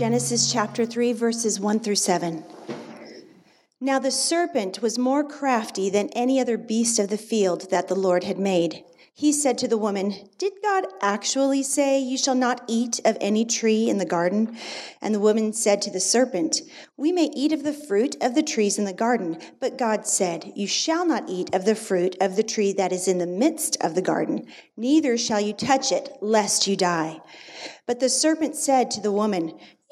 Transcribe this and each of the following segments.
Genesis chapter 3, verses 1 through 7. Now the serpent was more crafty than any other beast of the field that the Lord had made. He said to the woman, Did God actually say, You shall not eat of any tree in the garden? And the woman said to the serpent, We may eat of the fruit of the trees in the garden, but God said, You shall not eat of the fruit of the tree that is in the midst of the garden, neither shall you touch it, lest you die. But the serpent said to the woman,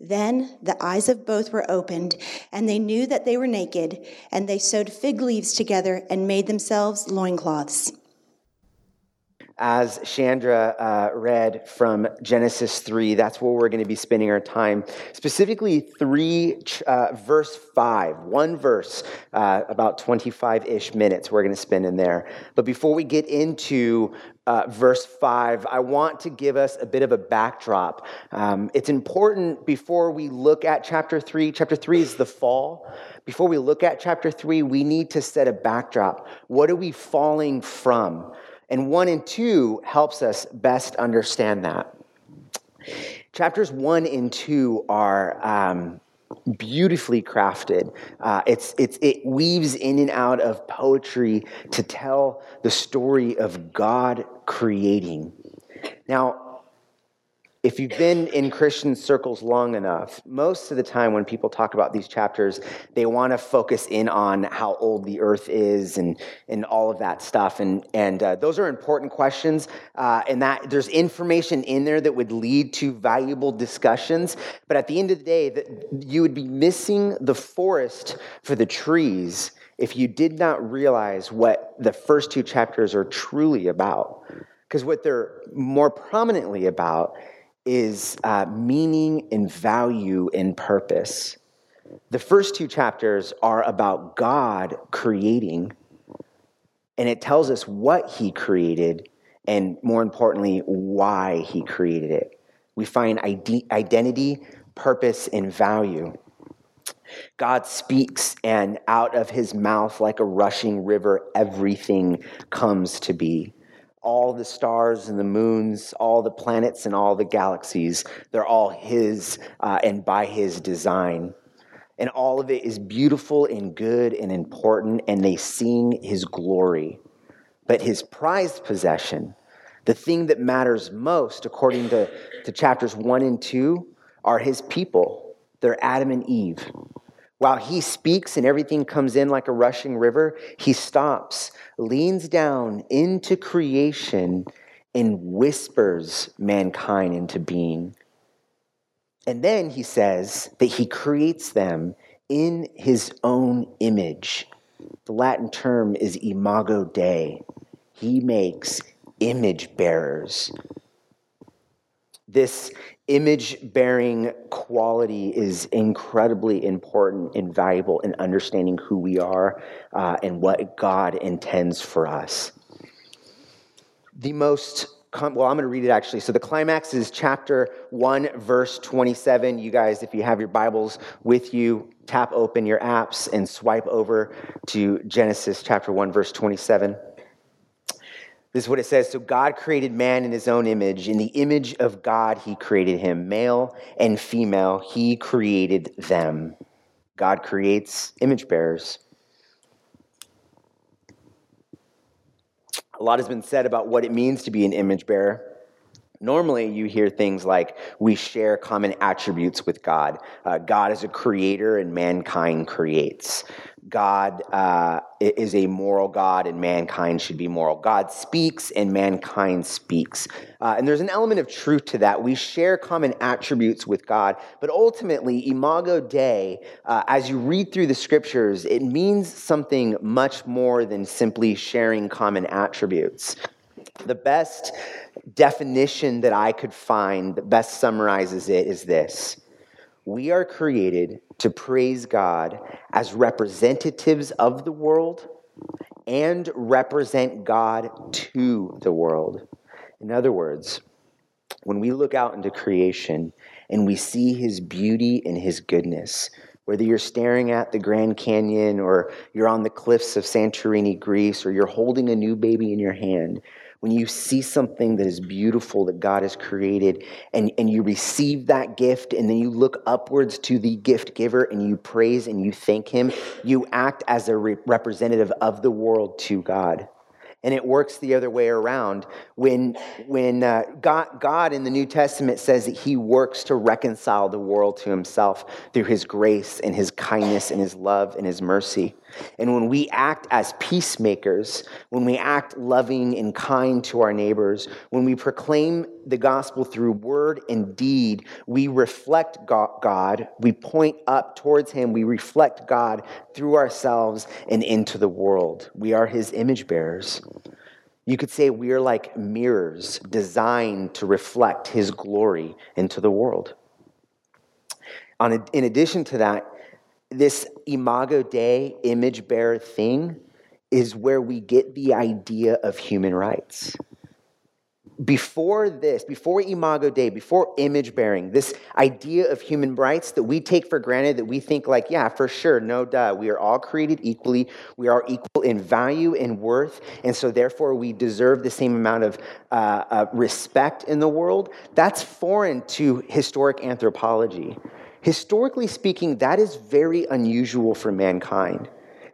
Then the eyes of both were opened, and they knew that they were naked, and they sewed fig leaves together and made themselves loincloths. As Chandra uh, read from Genesis 3, that's where we're going to be spending our time. Specifically, 3, uh, verse 5, one verse, uh, about 25 ish minutes we're going to spend in there. But before we get into uh, verse 5, I want to give us a bit of a backdrop. Um, it's important before we look at chapter 3. Chapter 3 is the fall. Before we look at chapter 3, we need to set a backdrop. What are we falling from? And 1 and 2 helps us best understand that. Chapters 1 and 2 are. Um, beautifully crafted. Uh, it's, it's, it weaves in and out of poetry to tell the story of God creating. Now, if you've been in Christian circles long enough, most of the time when people talk about these chapters, they want to focus in on how old the earth is and, and all of that stuff. And, and uh, those are important questions. Uh, and that there's information in there that would lead to valuable discussions. But at the end of the day, that you would be missing the forest for the trees if you did not realize what the first two chapters are truly about. Because what they're more prominently about is uh, meaning and value and purpose. The first two chapters are about God creating, and it tells us what He created, and more importantly, why He created it. We find identity, purpose, and value. God speaks, and out of his mouth, like a rushing river, everything comes to be all the stars and the moons, all the planets and all the galaxies. They're all His uh, and by His design. And all of it is beautiful and good and important, and they sing His glory. But His prized possession, the thing that matters most, according to, to chapters 1 and 2, are His people. They're Adam and Eve. While he speaks and everything comes in like a rushing river, he stops, leans down into creation, and whispers mankind into being. And then he says that he creates them in his own image. The Latin term is imago Dei. He makes image bearers. This image bearing quality is incredibly important and valuable in understanding who we are uh, and what God intends for us. The most well, I'm going to read it actually. So the climax is chapter 1, verse 27. You guys, if you have your Bibles with you, tap open your apps and swipe over to Genesis chapter 1, verse 27. This is what it says. So God created man in his own image. In the image of God, he created him. Male and female, he created them. God creates image bearers. A lot has been said about what it means to be an image bearer. Normally, you hear things like we share common attributes with God. Uh, God is a creator and mankind creates. God uh, is a moral God and mankind should be moral. God speaks and mankind speaks. Uh, and there's an element of truth to that. We share common attributes with God, but ultimately, imago Dei, uh, as you read through the scriptures, it means something much more than simply sharing common attributes. The best definition that I could find that best summarizes it is this We are created to praise God as representatives of the world and represent God to the world. In other words, when we look out into creation and we see his beauty and his goodness, whether you're staring at the Grand Canyon or you're on the cliffs of Santorini, Greece, or you're holding a new baby in your hand, when you see something that is beautiful that God has created and, and you receive that gift and then you look upwards to the gift giver and you praise and you thank him, you act as a re- representative of the world to God. And it works the other way around. When, when uh, God, God in the New Testament says that he works to reconcile the world to himself through his grace and his kindness and his love and his mercy. And when we act as peacemakers, when we act loving and kind to our neighbors, when we proclaim the gospel through word and deed, we reflect God, we point up towards Him, we reflect God through ourselves and into the world. We are His image bearers. You could say we are like mirrors designed to reflect His glory into the world. in addition to that, this imago Dei image bearer thing is where we get the idea of human rights. Before this, before imago Dei, before image bearing, this idea of human rights that we take for granted, that we think like, yeah, for sure, no duh, we are all created equally, we are equal in value and worth, and so therefore we deserve the same amount of uh, uh, respect in the world. That's foreign to historic anthropology. Historically speaking, that is very unusual for mankind.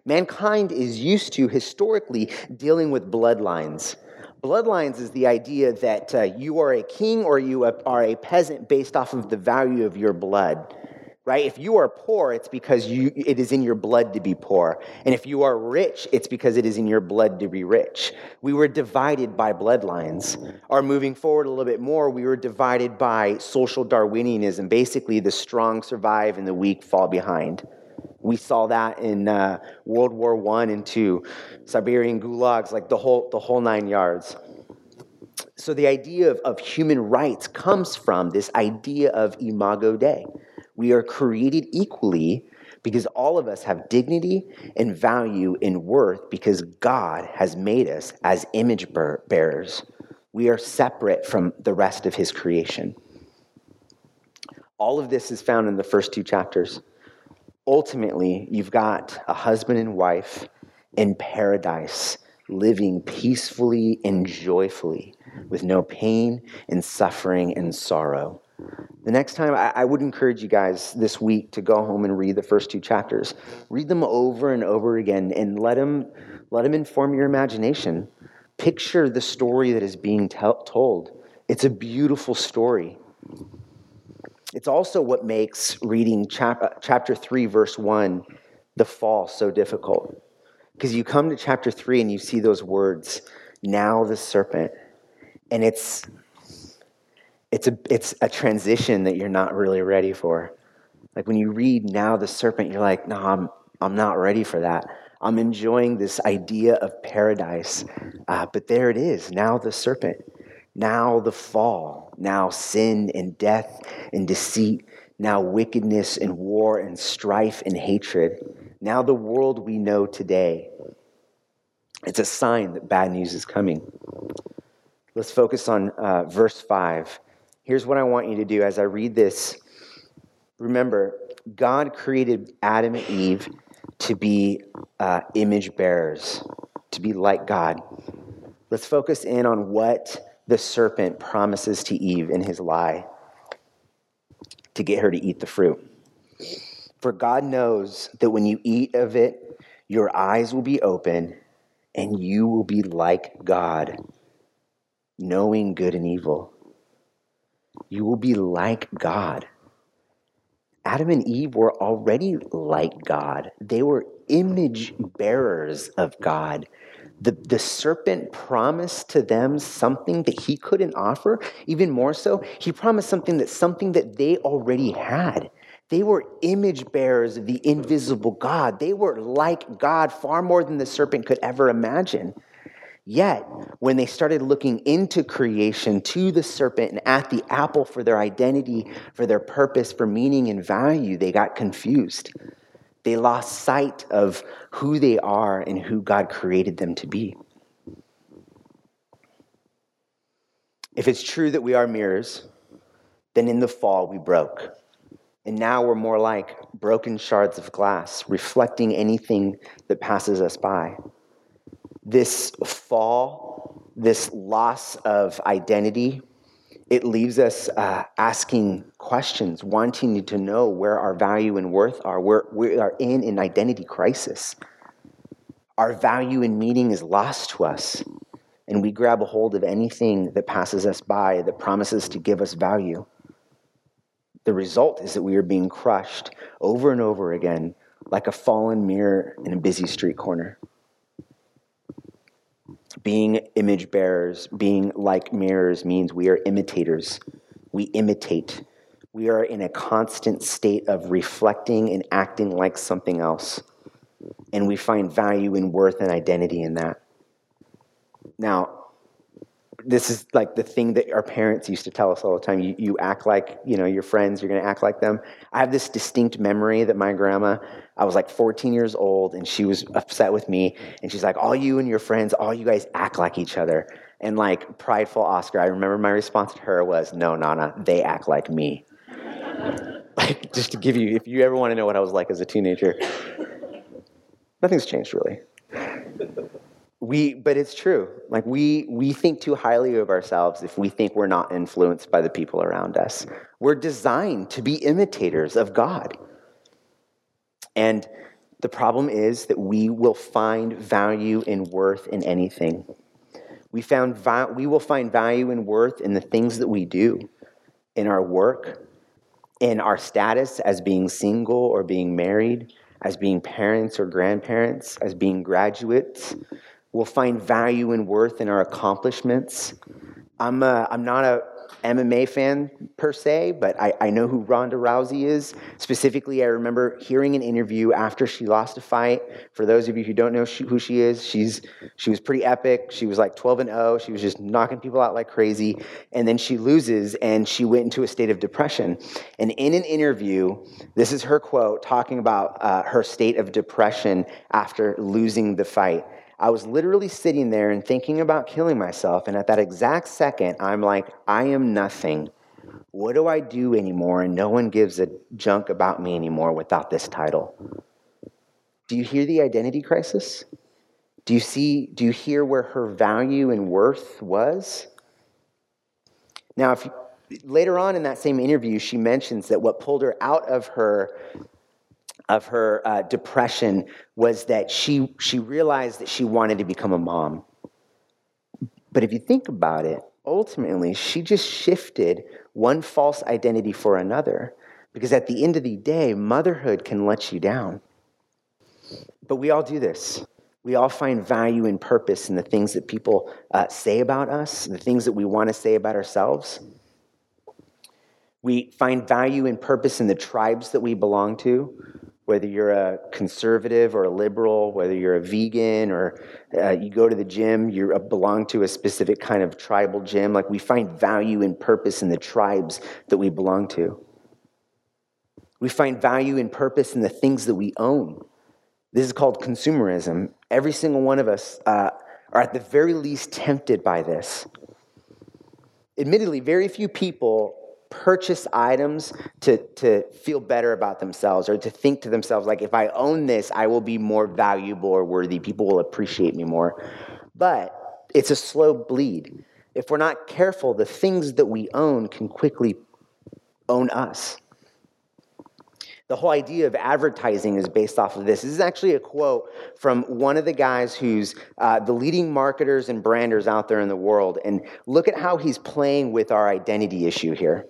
Mankind is used to historically dealing with bloodlines. Bloodlines is the idea that uh, you are a king or you are a peasant based off of the value of your blood right? If you are poor, it's because you, it is in your blood to be poor. And if you are rich, it's because it is in your blood to be rich. We were divided by bloodlines. Or moving forward a little bit more, we were divided by social Darwinianism. Basically, the strong survive and the weak fall behind. We saw that in uh, World War One and Two, Siberian gulags, like the whole, the whole nine yards. So the idea of, of human rights comes from this idea of imago Dei we are created equally because all of us have dignity and value and worth because God has made us as image bearers. We are separate from the rest of his creation. All of this is found in the first two chapters. Ultimately, you've got a husband and wife in paradise living peacefully and joyfully with no pain and suffering and sorrow. The next time, I, I would encourage you guys this week to go home and read the first two chapters. Read them over and over again and let them, let them inform your imagination. Picture the story that is being told. It's a beautiful story. It's also what makes reading chap- uh, chapter 3, verse 1, the fall, so difficult. Because you come to chapter 3 and you see those words, now the serpent. And it's it's a, it's a transition that you're not really ready for. Like when you read now the serpent, you're like, no, I'm, I'm not ready for that. I'm enjoying this idea of paradise. Uh, but there it is, now the serpent, now the fall, now sin and death and deceit, now wickedness and war and strife and hatred, now the world we know today. It's a sign that bad news is coming. Let's focus on uh, verse 5. Here's what I want you to do as I read this. Remember, God created Adam and Eve to be uh, image bearers, to be like God. Let's focus in on what the serpent promises to Eve in his lie to get her to eat the fruit. For God knows that when you eat of it, your eyes will be open and you will be like God, knowing good and evil. You will be like God. Adam and Eve were already like God, they were image bearers of God. The, the serpent promised to them something that he couldn't offer. Even more so, he promised something that something that they already had. They were image bearers of the invisible God. They were like God far more than the serpent could ever imagine. Yet, when they started looking into creation, to the serpent, and at the apple for their identity, for their purpose, for meaning and value, they got confused. They lost sight of who they are and who God created them to be. If it's true that we are mirrors, then in the fall we broke. And now we're more like broken shards of glass, reflecting anything that passes us by. This fall, this loss of identity, it leaves us uh, asking questions, wanting to know where our value and worth are. We're, we are in an identity crisis. Our value and meaning is lost to us, and we grab a hold of anything that passes us by that promises to give us value. The result is that we are being crushed over and over again like a fallen mirror in a busy street corner. Being image bearers, being like mirrors, means we are imitators. We imitate. We are in a constant state of reflecting and acting like something else. And we find value and worth and identity in that. Now, this is like the thing that our parents used to tell us all the time. You, you act like, you know, your friends, you're going to act like them. I have this distinct memory that my grandma, I was like 14 years old and she was upset with me. And she's like, all you and your friends, all you guys act like each other. And like prideful Oscar, I remember my response to her was, no, Nana, they act like me. like, just to give you, if you ever want to know what I was like as a teenager, nothing's changed really we but it's true. Like we we think too highly of ourselves if we think we're not influenced by the people around us. We're designed to be imitators of god. And the problem is that we will find value and worth in anything. We found we will find value and worth in the things that we do in our work in our status as being single or being married as being parents or grandparents as being graduates We'll find value and worth in our accomplishments. I'm, a, I'm not a MMA fan per se, but I, I know who Ronda Rousey is. Specifically, I remember hearing an interview after she lost a fight. For those of you who don't know who she is, she's she was pretty epic. She was like 12 and 0. She was just knocking people out like crazy, and then she loses, and she went into a state of depression. And in an interview, this is her quote talking about uh, her state of depression after losing the fight. I was literally sitting there and thinking about killing myself. And at that exact second, I'm like, I am nothing. What do I do anymore? And no one gives a junk about me anymore without this title. Do you hear the identity crisis? Do you see, do you hear where her value and worth was? Now, if you, later on in that same interview, she mentions that what pulled her out of her of her uh, depression was that she, she realized that she wanted to become a mom. But if you think about it, ultimately, she just shifted one false identity for another. Because at the end of the day, motherhood can let you down. But we all do this. We all find value and purpose in the things that people uh, say about us, the things that we want to say about ourselves. We find value and purpose in the tribes that we belong to whether you're a conservative or a liberal, whether you're a vegan or uh, you go to the gym, you belong to a specific kind of tribal gym. Like we find value and purpose in the tribes that we belong to. We find value and purpose in the things that we own. This is called consumerism. Every single one of us uh, are at the very least tempted by this. Admittedly, very few people purchase items to, to feel better about themselves or to think to themselves, like, if I own this, I will be more valuable or worthy. People will appreciate me more. But it's a slow bleed. If we're not careful, the things that we own can quickly own us. The whole idea of advertising is based off of this. This is actually a quote from one of the guys who's uh, the leading marketers and branders out there in the world. And look at how he's playing with our identity issue here.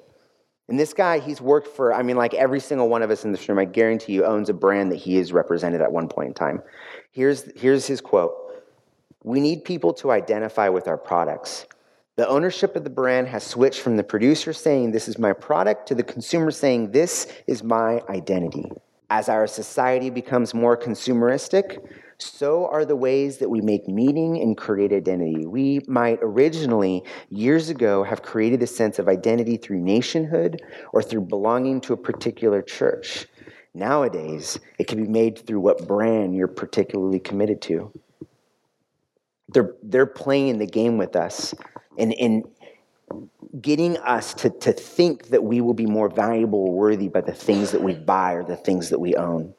And this guy, he's worked for, I mean, like every single one of us in this room, I guarantee you, owns a brand that he has represented at one point in time. Here's, here's his quote We need people to identify with our products. The ownership of the brand has switched from the producer saying, This is my product, to the consumer saying, This is my identity. As our society becomes more consumeristic, so are the ways that we make meaning and create identity. We might originally, years ago, have created a sense of identity through nationhood or through belonging to a particular church. Nowadays, it can be made through what brand you're particularly committed to. They're, they're playing the game with us and, and getting us to, to think that we will be more valuable or worthy by the things that we buy or the things that we own.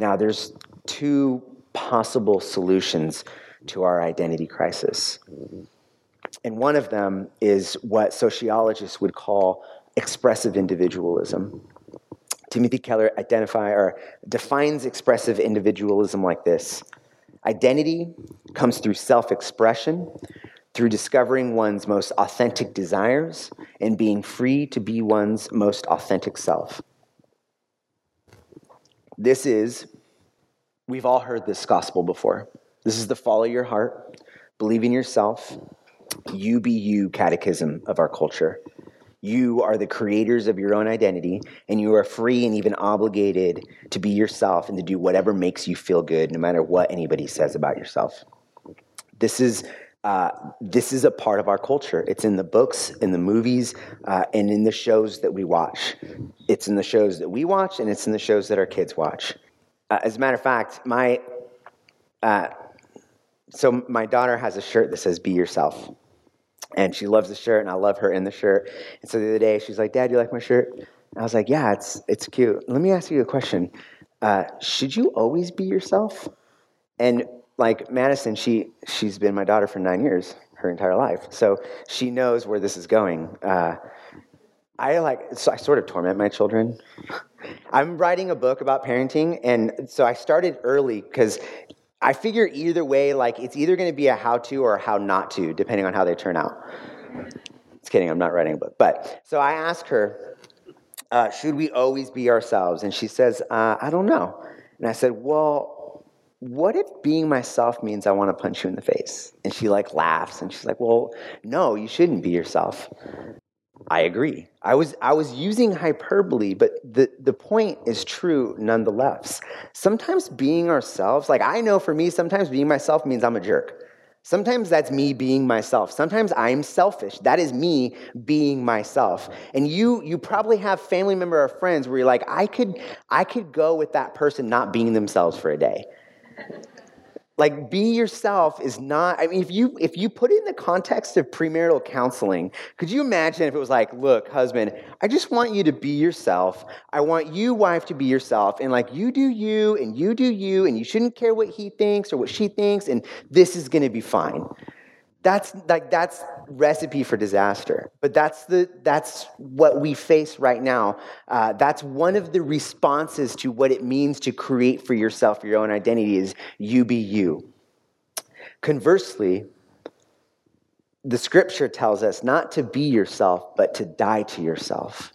Now, there's two possible solutions to our identity crisis. And one of them is what sociologists would call expressive individualism. Timothy Keller identify or defines expressive individualism like this. Identity comes through self-expression, through discovering one's most authentic desires and being free to be one's most authentic self. This is, we've all heard this gospel before. This is the follow your heart, believe in yourself, you be you catechism of our culture. You are the creators of your own identity, and you are free and even obligated to be yourself and to do whatever makes you feel good, no matter what anybody says about yourself. This is uh, this is a part of our culture. It's in the books, in the movies, uh, and in the shows that we watch. It's in the shows that we watch, and it's in the shows that our kids watch. Uh, as a matter of fact, my uh, so my daughter has a shirt that says "Be Yourself," and she loves the shirt, and I love her in the shirt. And so the other day, she's like, "Dad, you like my shirt?" And I was like, "Yeah, it's it's cute." Let me ask you a question: uh, Should you always be yourself? And like Madison, she she's been my daughter for nine years, her entire life, so she knows where this is going. Uh, I like so I sort of torment my children. I'm writing a book about parenting, and so I started early because I figure either way, like it's either going to be a how-to or a how not to, depending on how they turn out. Just kidding, I'm not writing a book. But so I asked her, uh, should we always be ourselves? And she says, uh, I don't know. And I said, well, what if being myself means I want to punch you in the face? And she like laughs and she's like, well, no, you shouldn't be yourself. I agree. I was, I was using hyperbole, but the, the point is true nonetheless. Sometimes being ourselves, like I know for me, sometimes being myself means I'm a jerk. Sometimes that's me being myself. Sometimes I'm selfish. That is me being myself. And you you probably have family member or friends where you're like, I could I could go with that person not being themselves for a day. Like be yourself is not I mean if you if you put it in the context of premarital counseling, could you imagine if it was like, look, husband, I just want you to be yourself. I want you wife to be yourself and like you do you and you do you and you shouldn't care what he thinks or what she thinks and this is going to be fine. That's like that's recipe for disaster. But that's the that's what we face right now. Uh, that's one of the responses to what it means to create for yourself your own identity is you be you. Conversely, the scripture tells us not to be yourself, but to die to yourself.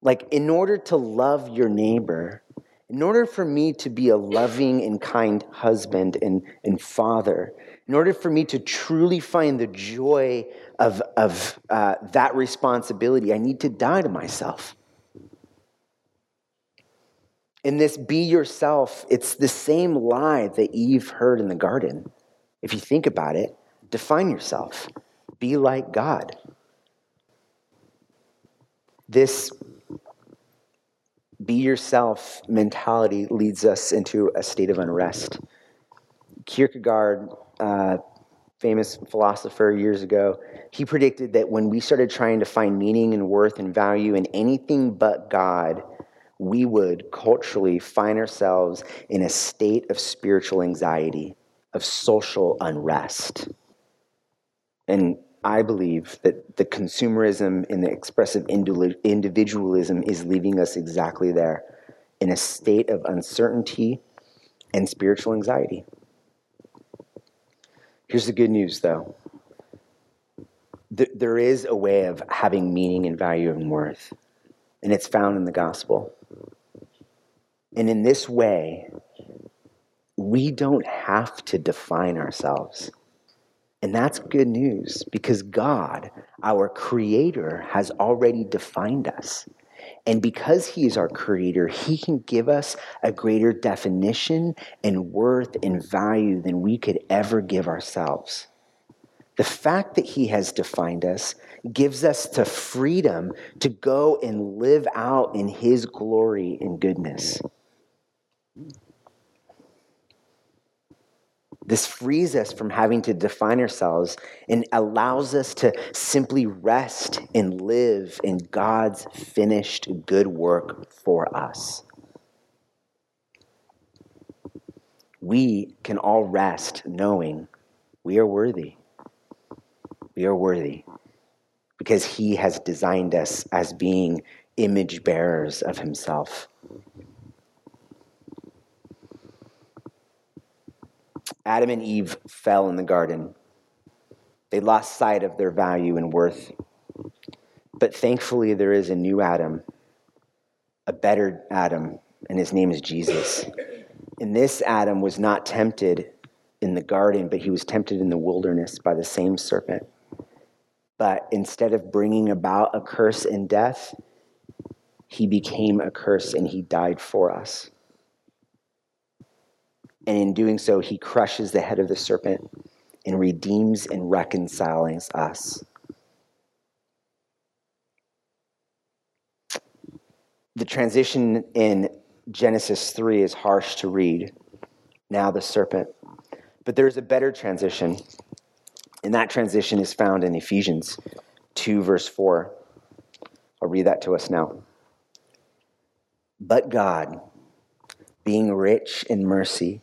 Like, in order to love your neighbor, in order for me to be a loving and kind husband and, and father, in order for me to truly find the joy of, of uh, that responsibility, I need to die to myself. In this be yourself, it's the same lie that Eve heard in the garden. If you think about it, define yourself, be like God. This be yourself mentality leads us into a state of unrest. Kierkegaard uh, famous philosopher years ago, he predicted that when we started trying to find meaning and worth and value in anything but God, we would culturally find ourselves in a state of spiritual anxiety, of social unrest. And I believe that the consumerism and the expressive individualism is leaving us exactly there in a state of uncertainty and spiritual anxiety. Here's the good news, though there is a way of having meaning and value and worth, and it's found in the gospel. And in this way, we don't have to define ourselves. And that's good news because God, our Creator, has already defined us. And because He is our creator, He can give us a greater definition and worth and value than we could ever give ourselves. The fact that He has defined us gives us the freedom to go and live out in His glory and goodness. This frees us from having to define ourselves and allows us to simply rest and live in God's finished good work for us. We can all rest knowing we are worthy. We are worthy because He has designed us as being image bearers of Himself. Adam and Eve fell in the garden. They lost sight of their value and worth. But thankfully, there is a new Adam, a better Adam, and his name is Jesus. And this Adam was not tempted in the garden, but he was tempted in the wilderness by the same serpent. But instead of bringing about a curse and death, he became a curse and he died for us. And in doing so, he crushes the head of the serpent and redeems and reconciles us. The transition in Genesis 3 is harsh to read. Now the serpent. But there's a better transition, and that transition is found in Ephesians 2, verse 4. I'll read that to us now. But God, being rich in mercy,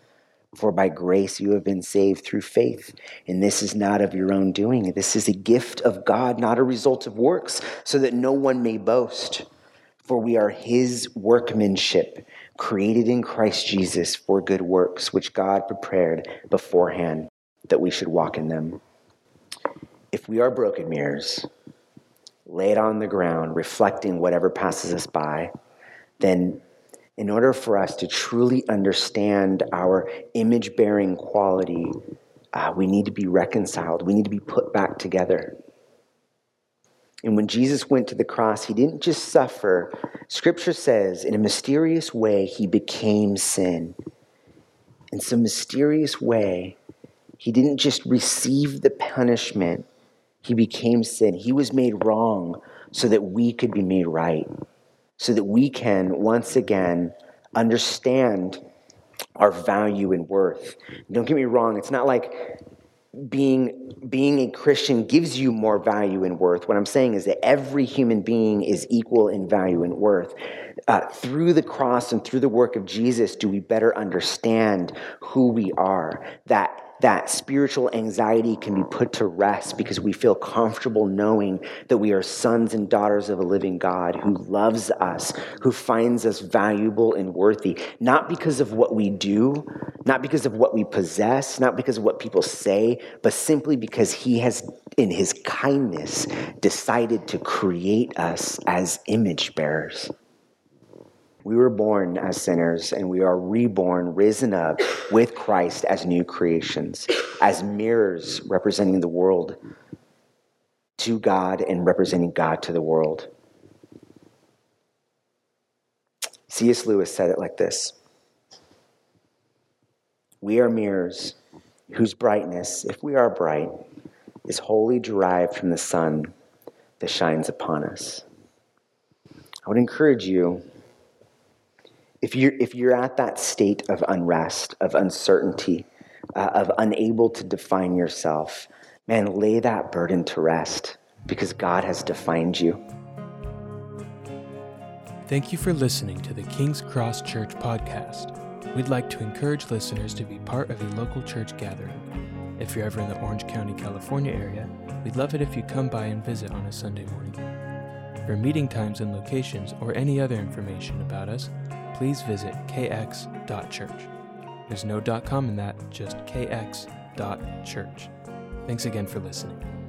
For by grace you have been saved through faith. And this is not of your own doing. This is a gift of God, not a result of works, so that no one may boast. For we are his workmanship, created in Christ Jesus for good works, which God prepared beforehand that we should walk in them. If we are broken mirrors, laid on the ground, reflecting whatever passes us by, then in order for us to truly understand our image bearing quality, uh, we need to be reconciled. We need to be put back together. And when Jesus went to the cross, he didn't just suffer. Scripture says, in a mysterious way, he became sin. In some mysterious way, he didn't just receive the punishment, he became sin. He was made wrong so that we could be made right so that we can once again understand our value and worth. Don't get me wrong, it's not like being being a Christian gives you more value and worth. What I'm saying is that every human being is equal in value and worth. Uh, through the cross and through the work of Jesus, do we better understand who we are? That that spiritual anxiety can be put to rest because we feel comfortable knowing that we are sons and daughters of a living God who loves us, who finds us valuable and worthy, not because of what we do, not because of what we possess, not because of what people say, but simply because He has, in His kindness, decided to create us as image bearers. We were born as sinners and we are reborn, risen up with Christ as new creations, as mirrors representing the world to God and representing God to the world. C.S. Lewis said it like this We are mirrors whose brightness, if we are bright, is wholly derived from the sun that shines upon us. I would encourage you if you're, if you're at that state of unrest, of uncertainty, uh, of unable to define yourself, man, lay that burden to rest because God has defined you. Thank you for listening to the King's Cross Church podcast. We'd like to encourage listeners to be part of a local church gathering. If you're ever in the Orange County, California area, we'd love it if you come by and visit on a Sunday morning. For meeting times and locations or any other information about us, please visit kx.church. There's no .com in that, just kx.church. Thanks again for listening.